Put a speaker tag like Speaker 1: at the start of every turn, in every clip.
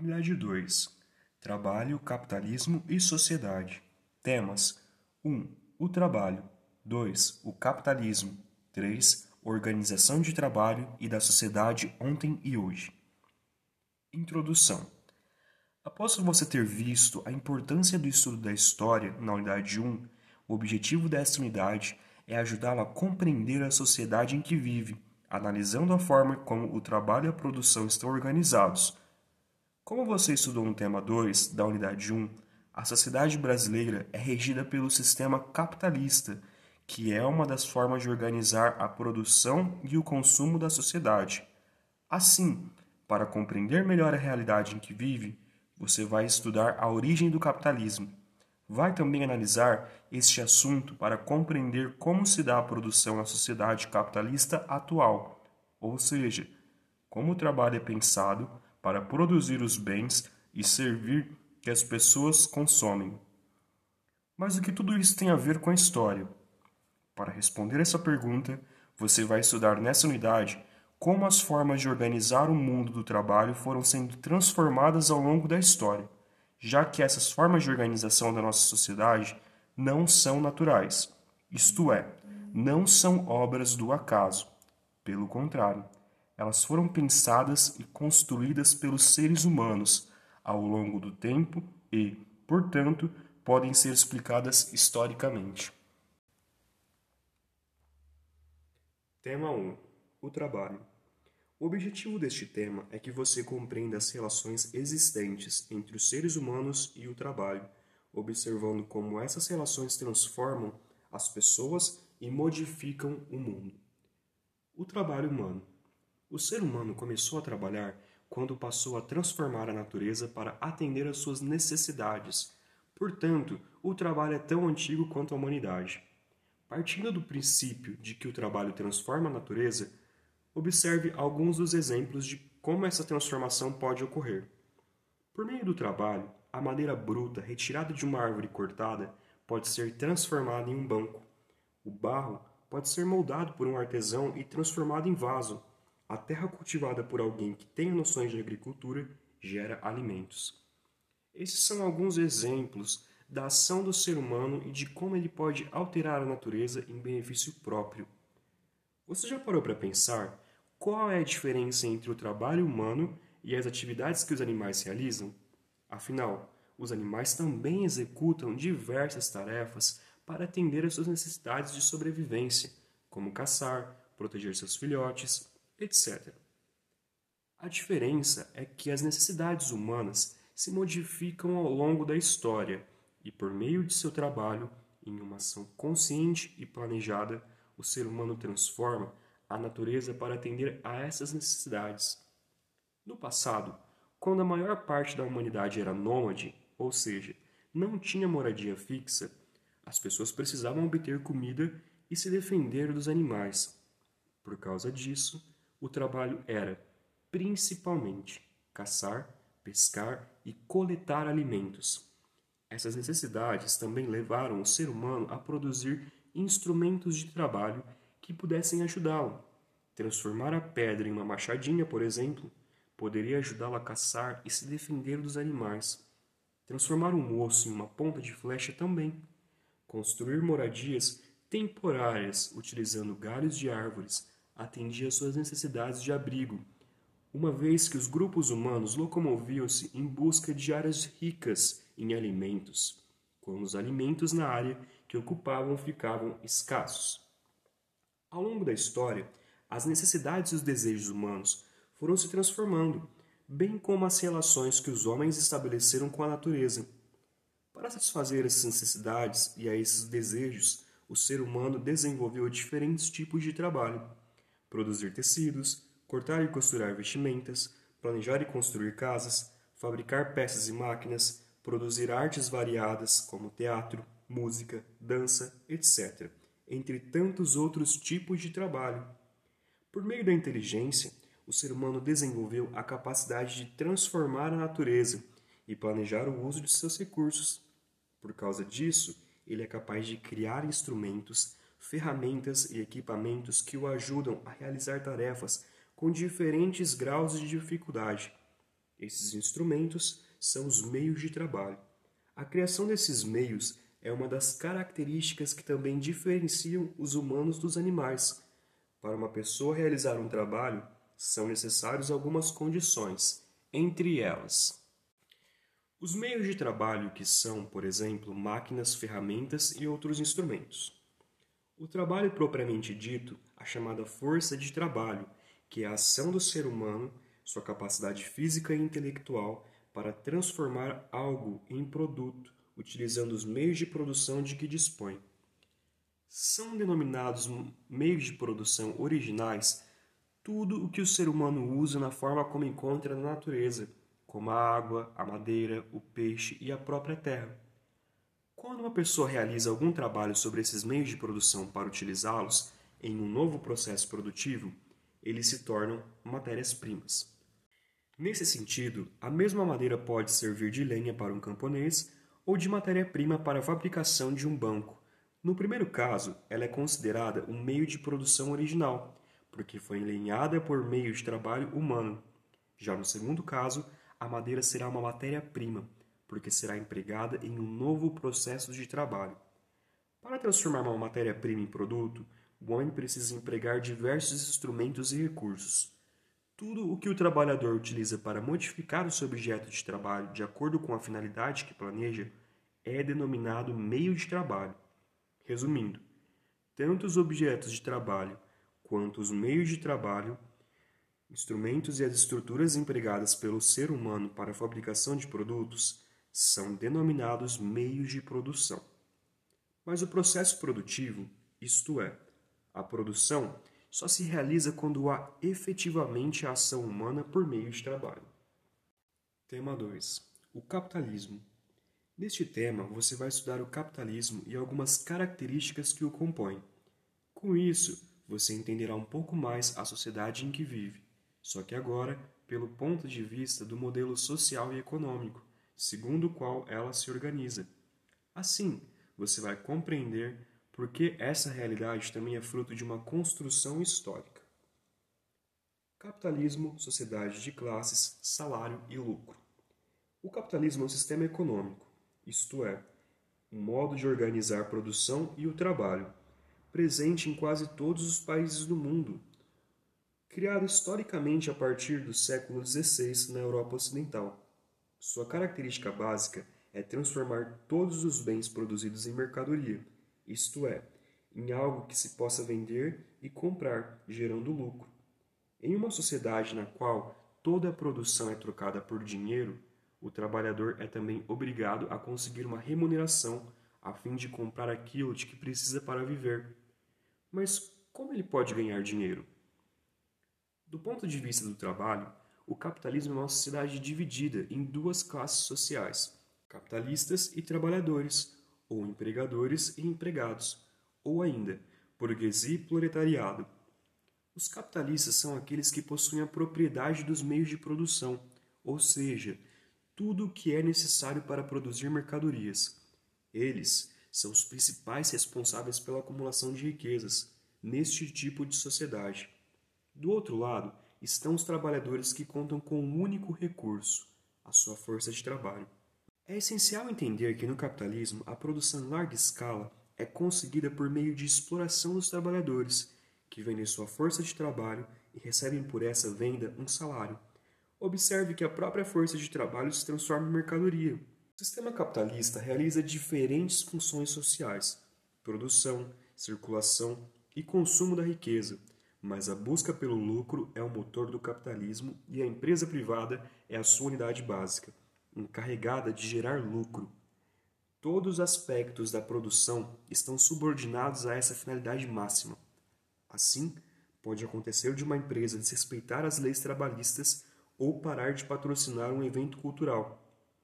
Speaker 1: Unidade 2. Trabalho, capitalismo e sociedade. Temas: 1. O trabalho. 2. O capitalismo. 3. Organização de trabalho e da sociedade ontem e hoje. Introdução. Após você ter visto a importância do estudo da história na unidade 1, o objetivo desta unidade é ajudá-lo a compreender a sociedade em que vive, analisando a forma como o trabalho e a produção estão organizados. Como você estudou no tema 2 da unidade 1, a sociedade brasileira é regida pelo sistema capitalista, que é uma das formas de organizar a produção e o consumo da sociedade. Assim, para compreender melhor a realidade em que vive, você vai estudar a origem do capitalismo vai também analisar este assunto para compreender como se dá a produção na sociedade capitalista atual, ou seja, como o trabalho é pensado para produzir os bens e servir que as pessoas consomem. Mas o que tudo isso tem a ver com a história? Para responder essa pergunta, você vai estudar nessa unidade como as formas de organizar o mundo do trabalho foram sendo transformadas ao longo da história já que essas formas de organização da nossa sociedade não são naturais, isto é, não são obras do acaso. Pelo contrário, elas foram pensadas e construídas pelos seres humanos ao longo do tempo e, portanto, podem ser explicadas historicamente. Tema 1 O trabalho. O objetivo deste tema é que você compreenda as relações existentes entre os seres humanos e o trabalho, observando como essas relações transformam as pessoas e modificam o mundo. O trabalho humano. O ser humano começou a trabalhar quando passou a transformar a natureza para atender às suas necessidades. Portanto, o trabalho é tão antigo quanto a humanidade. Partindo do princípio de que o trabalho transforma a natureza, observe alguns dos exemplos de como essa transformação pode ocorrer. Por meio do trabalho, a madeira bruta retirada de uma árvore cortada pode ser transformada em um banco. O barro pode ser moldado por um artesão e transformado em vaso. A terra cultivada por alguém que tem noções de agricultura gera alimentos. Esses são alguns exemplos da ação do ser humano e de como ele pode alterar a natureza em benefício próprio você já parou para pensar qual é a diferença entre o trabalho humano e as atividades que os animais realizam? Afinal, os animais também executam diversas tarefas para atender às suas necessidades de sobrevivência, como caçar, proteger seus filhotes, etc. A diferença é que as necessidades humanas se modificam ao longo da história e, por meio de seu trabalho, em uma ação consciente e planejada, o ser humano transforma a natureza para atender a essas necessidades. No passado, quando a maior parte da humanidade era nômade, ou seja, não tinha moradia fixa, as pessoas precisavam obter comida e se defender dos animais. Por causa disso, o trabalho era, principalmente, caçar, pescar e coletar alimentos. Essas necessidades também levaram o ser humano a produzir instrumentos de trabalho que pudessem ajudá-lo. Transformar a pedra em uma machadinha, por exemplo, poderia ajudá-lo a caçar e se defender dos animais. Transformar um osso em uma ponta de flecha também. Construir moradias temporárias utilizando galhos de árvores atendia suas necessidades de abrigo, uma vez que os grupos humanos locomoviam-se em busca de áreas ricas em alimentos, quando os alimentos na área que ocupavam ficavam escassos. Ao longo da história, as necessidades e os desejos humanos foram se transformando, bem como as relações que os homens estabeleceram com a natureza. Para satisfazer essas necessidades e a esses desejos, o ser humano desenvolveu diferentes tipos de trabalho: produzir tecidos, cortar e costurar vestimentas, planejar e construir casas, fabricar peças e máquinas, produzir artes variadas como teatro, música, dança, etc., entre tantos outros tipos de trabalho. Por meio da inteligência, o ser humano desenvolveu a capacidade de transformar a natureza e planejar o uso de seus recursos. Por causa disso, ele é capaz de criar instrumentos, ferramentas e equipamentos que o ajudam a realizar tarefas com diferentes graus de dificuldade. Esses instrumentos são os meios de trabalho. A criação desses meios é uma das características que também diferenciam os humanos dos animais. Para uma pessoa realizar um trabalho, são necessárias algumas condições, entre elas os meios de trabalho que são, por exemplo, máquinas, ferramentas e outros instrumentos. O trabalho propriamente dito, a chamada força de trabalho, que é a ação do ser humano, sua capacidade física e intelectual para transformar algo em produto, utilizando os meios de produção de que dispõe. São denominados meios de produção originais tudo o que o ser humano usa na forma como encontra na natureza, como a água, a madeira, o peixe e a própria terra. Quando uma pessoa realiza algum trabalho sobre esses meios de produção para utilizá-los em um novo processo produtivo, eles se tornam matérias-primas. Nesse sentido, a mesma madeira pode servir de lenha para um camponês ou de matéria-prima para a fabricação de um banco. No primeiro caso, ela é considerada um meio de produção original, porque foi lenhada por meio de trabalho humano. Já no segundo caso, a madeira será uma matéria-prima, porque será empregada em um novo processo de trabalho. Para transformar uma matéria-prima em produto, o homem precisa empregar diversos instrumentos e recursos. Tudo o que o trabalhador utiliza para modificar o seu objeto de trabalho de acordo com a finalidade que planeja é denominado meio de trabalho. Resumindo, tanto os objetos de trabalho quanto os meios de trabalho, instrumentos e as estruturas empregadas pelo ser humano para a fabricação de produtos são denominados meios de produção. Mas o processo produtivo, isto é, a produção, só se realiza quando há efetivamente a ação humana por meio de trabalho. Tema 2. O capitalismo. Neste tema, você vai estudar o capitalismo e algumas características que o compõem. Com isso, você entenderá um pouco mais a sociedade em que vive, só que agora pelo ponto de vista do modelo social e econômico, segundo o qual ela se organiza. Assim, você vai compreender por que essa realidade também é fruto de uma construção histórica. Capitalismo, sociedade de classes, salário e lucro. O capitalismo é um sistema econômico, isto é, um modo de organizar a produção e o trabalho, presente em quase todos os países do mundo, criado historicamente a partir do século XVI na Europa Ocidental. Sua característica básica é transformar todos os bens produzidos em mercadoria, isto é, em algo que se possa vender e comprar, gerando lucro. Em uma sociedade na qual toda a produção é trocada por dinheiro, o trabalhador é também obrigado a conseguir uma remuneração a fim de comprar aquilo de que precisa para viver. Mas como ele pode ganhar dinheiro? Do ponto de vista do trabalho, o capitalismo é uma sociedade dividida em duas classes sociais: capitalistas e trabalhadores, ou empregadores e empregados, ou ainda burguesia e proletariado. Os capitalistas são aqueles que possuem a propriedade dos meios de produção, ou seja, tudo o que é necessário para produzir mercadorias. Eles são os principais responsáveis pela acumulação de riquezas neste tipo de sociedade. Do outro lado, estão os trabalhadores que contam com um único recurso, a sua força de trabalho. É essencial entender que no capitalismo a produção em larga escala é conseguida por meio de exploração dos trabalhadores, que vendem sua força de trabalho e recebem por essa venda um salário. Observe que a própria força de trabalho se transforma em mercadoria, o sistema capitalista realiza diferentes funções sociais: produção, circulação e consumo da riqueza, mas a busca pelo lucro é o motor do capitalismo e a empresa privada é a sua unidade básica, encarregada de gerar lucro. Todos os aspectos da produção estão subordinados a essa finalidade máxima. Assim, pode acontecer de uma empresa desrespeitar as leis trabalhistas ou parar de patrocinar um evento cultural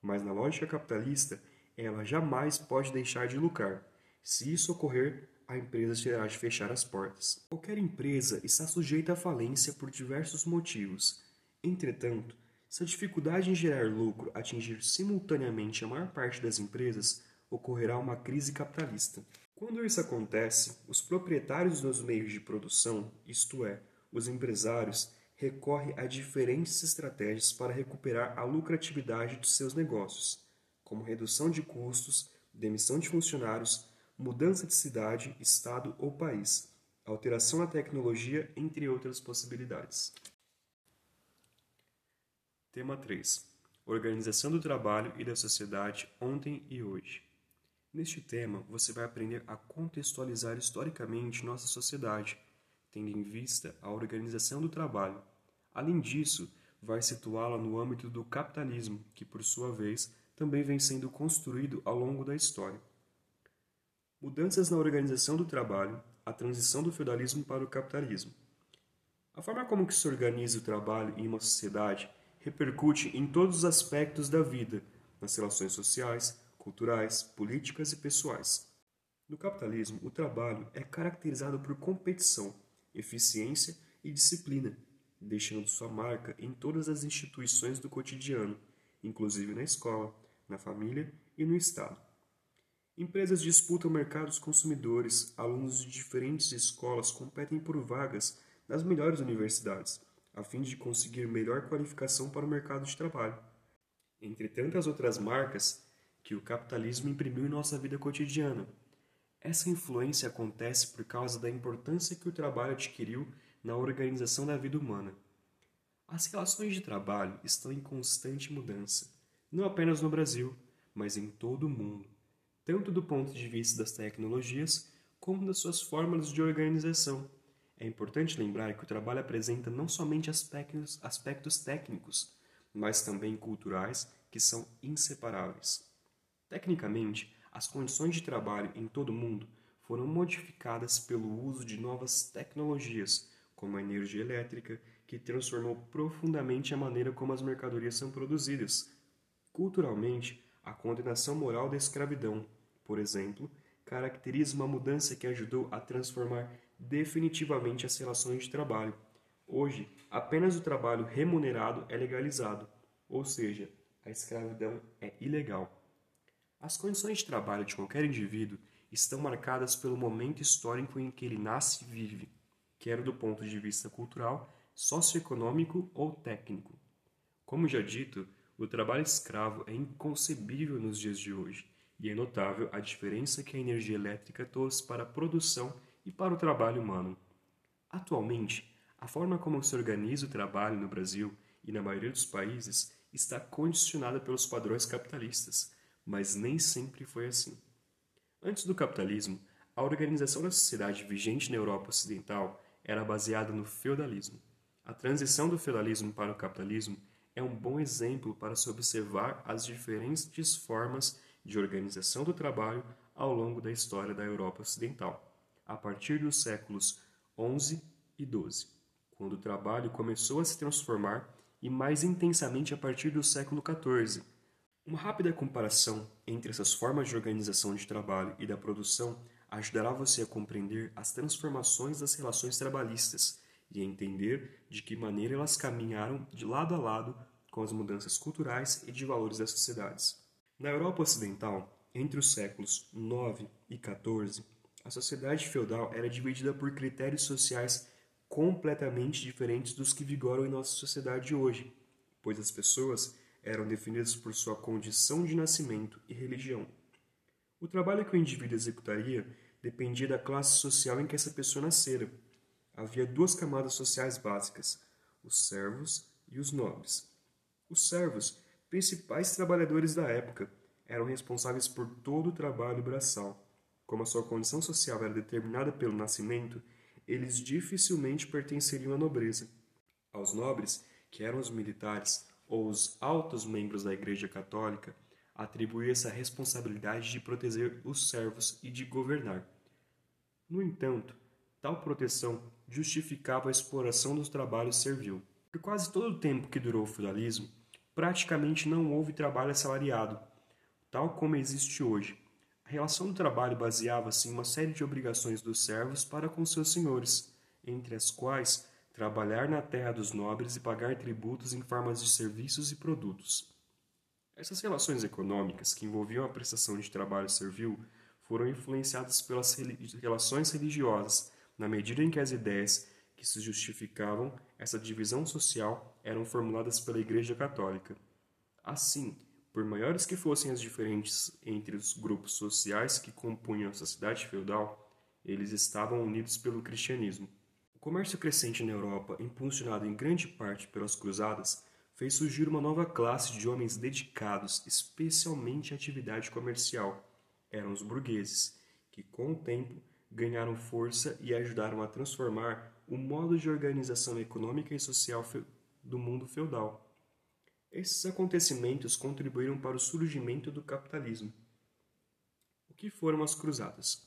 Speaker 1: mas na lógica capitalista, ela jamais pode deixar de lucrar. Se isso ocorrer, a empresa terá de fechar as portas. Qualquer empresa está sujeita à falência por diversos motivos. Entretanto, se a dificuldade em gerar lucro atingir simultaneamente a maior parte das empresas, ocorrerá uma crise capitalista. Quando isso acontece, os proprietários dos meios de produção, isto é, os empresários, recorre a diferentes estratégias para recuperar a lucratividade dos seus negócios, como redução de custos, demissão de funcionários, mudança de cidade, estado ou país, alteração à tecnologia, entre outras possibilidades. Tema 3. Organização do trabalho e da sociedade ontem e hoje. Neste tema, você vai aprender a contextualizar historicamente nossa sociedade, tendo em vista a organização do trabalho. Além disso, vai situá-la no âmbito do capitalismo, que por sua vez também vem sendo construído ao longo da história. Mudanças na organização do trabalho, a transição do feudalismo para o capitalismo. A forma como se organiza o trabalho em uma sociedade repercute em todos os aspectos da vida, nas relações sociais, culturais, políticas e pessoais. No capitalismo, o trabalho é caracterizado por competição, eficiência e disciplina, deixando sua marca em todas as instituições do cotidiano, inclusive na escola, na família e no Estado. Empresas disputam mercados consumidores, alunos de diferentes escolas competem por vagas nas melhores universidades, a fim de conseguir melhor qualificação para o mercado de trabalho. Entre tantas outras marcas que o capitalismo imprimiu em nossa vida cotidiana. Essa influência acontece por causa da importância que o trabalho adquiriu na organização da vida humana. As relações de trabalho estão em constante mudança, não apenas no Brasil, mas em todo o mundo tanto do ponto de vista das tecnologias como das suas formas de organização. É importante lembrar que o trabalho apresenta não somente aspectos, aspectos técnicos, mas também culturais que são inseparáveis. Tecnicamente, as condições de trabalho em todo o mundo foram modificadas pelo uso de novas tecnologias, como a energia elétrica, que transformou profundamente a maneira como as mercadorias são produzidas. Culturalmente, a condenação moral da escravidão, por exemplo, caracteriza uma mudança que ajudou a transformar definitivamente as relações de trabalho. Hoje, apenas o trabalho remunerado é legalizado, ou seja, a escravidão é ilegal. As condições de trabalho de qualquer indivíduo estão marcadas pelo momento histórico em que ele nasce e vive, quer do ponto de vista cultural, socioeconômico ou técnico. Como já dito, o trabalho escravo é inconcebível nos dias de hoje e é notável a diferença que a energia elétrica trouxe para a produção e para o trabalho humano. Atualmente, a forma como se organiza o trabalho no Brasil e na maioria dos países está condicionada pelos padrões capitalistas, mas nem sempre foi assim. Antes do capitalismo, a organização da sociedade vigente na Europa Ocidental era baseada no feudalismo. A transição do feudalismo para o capitalismo é um bom exemplo para se observar as diferentes formas de organização do trabalho ao longo da história da Europa Ocidental, a partir dos séculos XI e XII, quando o trabalho começou a se transformar e mais intensamente a partir do século XIV. Uma rápida comparação entre essas formas de organização de trabalho e da produção ajudará você a compreender as transformações das relações trabalhistas e a entender de que maneira elas caminharam de lado a lado com as mudanças culturais e de valores das sociedades. Na Europa Ocidental, entre os séculos IX e XIV, a sociedade feudal era dividida por critérios sociais completamente diferentes dos que vigoram em nossa sociedade hoje, pois as pessoas eram definidas por sua condição de nascimento e religião. O trabalho que o indivíduo executaria dependia da classe social em que essa pessoa nascera. Havia duas camadas sociais básicas, os servos e os nobres. Os servos principais trabalhadores da época eram responsáveis por todo o trabalho braçal. Como a sua condição social era determinada pelo nascimento, eles dificilmente pertenceriam à nobreza. Aos nobres, que eram os militares ou os altos membros da Igreja Católica, atribuía-se a responsabilidade de proteger os servos e de governar. No entanto, tal proteção justificava a exploração dos trabalhos servil. Por quase todo o tempo que durou o feudalismo, praticamente não houve trabalho assalariado, tal como existe hoje. A relação do trabalho baseava-se em uma série de obrigações dos servos para com seus senhores, entre as quais trabalhar na terra dos nobres e pagar tributos em formas de serviços e produtos. Essas relações econômicas, que envolviam a prestação de trabalho servil, foram influenciadas pelas relações religiosas, na medida em que as ideias que se justificavam essa divisão social eram formuladas pela Igreja Católica. Assim, por maiores que fossem as diferenças entre os grupos sociais que compunham a sociedade feudal, eles estavam unidos pelo cristianismo. O comércio crescente na Europa, impulsionado em grande parte pelas cruzadas, fez surgir uma nova classe de homens dedicados especialmente à atividade comercial. Eram os burgueses, que com o tempo ganharam força e ajudaram a transformar o modo de organização econômica e social do mundo feudal. Esses acontecimentos contribuíram para o surgimento do capitalismo. O que foram as cruzadas?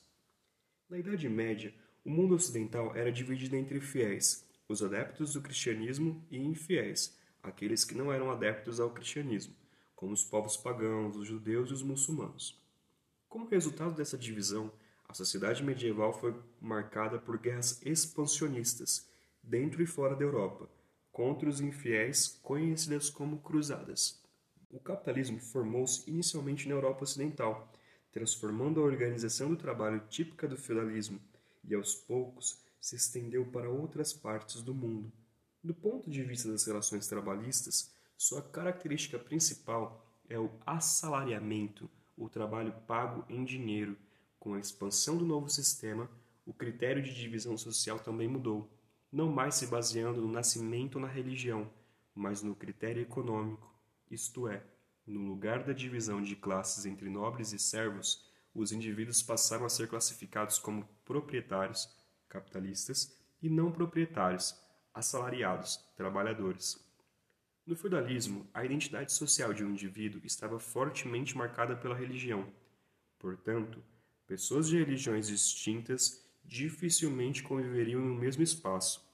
Speaker 1: Na Idade Média, o mundo ocidental era dividido entre fiéis, os adeptos do cristianismo, e infiéis, aqueles que não eram adeptos ao cristianismo, como os povos pagãos, os judeus e os muçulmanos. Como resultado dessa divisão, a sociedade medieval foi marcada por guerras expansionistas, dentro e fora da Europa, contra os infiéis, conhecidas como cruzadas. O capitalismo formou-se inicialmente na Europa Ocidental, transformando a organização do trabalho típica do feudalismo, e aos poucos se estendeu para outras partes do mundo. Do ponto de vista das relações trabalhistas, sua característica principal é o assalariamento, o trabalho pago em dinheiro com a expansão do novo sistema, o critério de divisão social também mudou, não mais se baseando no nascimento na religião, mas no critério econômico, isto é, no lugar da divisão de classes entre nobres e servos, os indivíduos passaram a ser classificados como proprietários, capitalistas, e não proprietários, assalariados, trabalhadores. No feudalismo, a identidade social de um indivíduo estava fortemente marcada pela religião. Portanto, Pessoas de religiões distintas dificilmente conviveriam no mesmo espaço.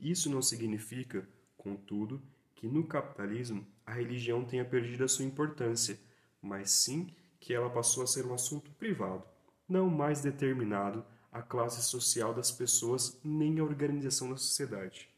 Speaker 1: Isso não significa, contudo, que no capitalismo a religião tenha perdido a sua importância, mas sim que ela passou a ser um assunto privado, não mais determinado à classe social das pessoas nem à organização da sociedade.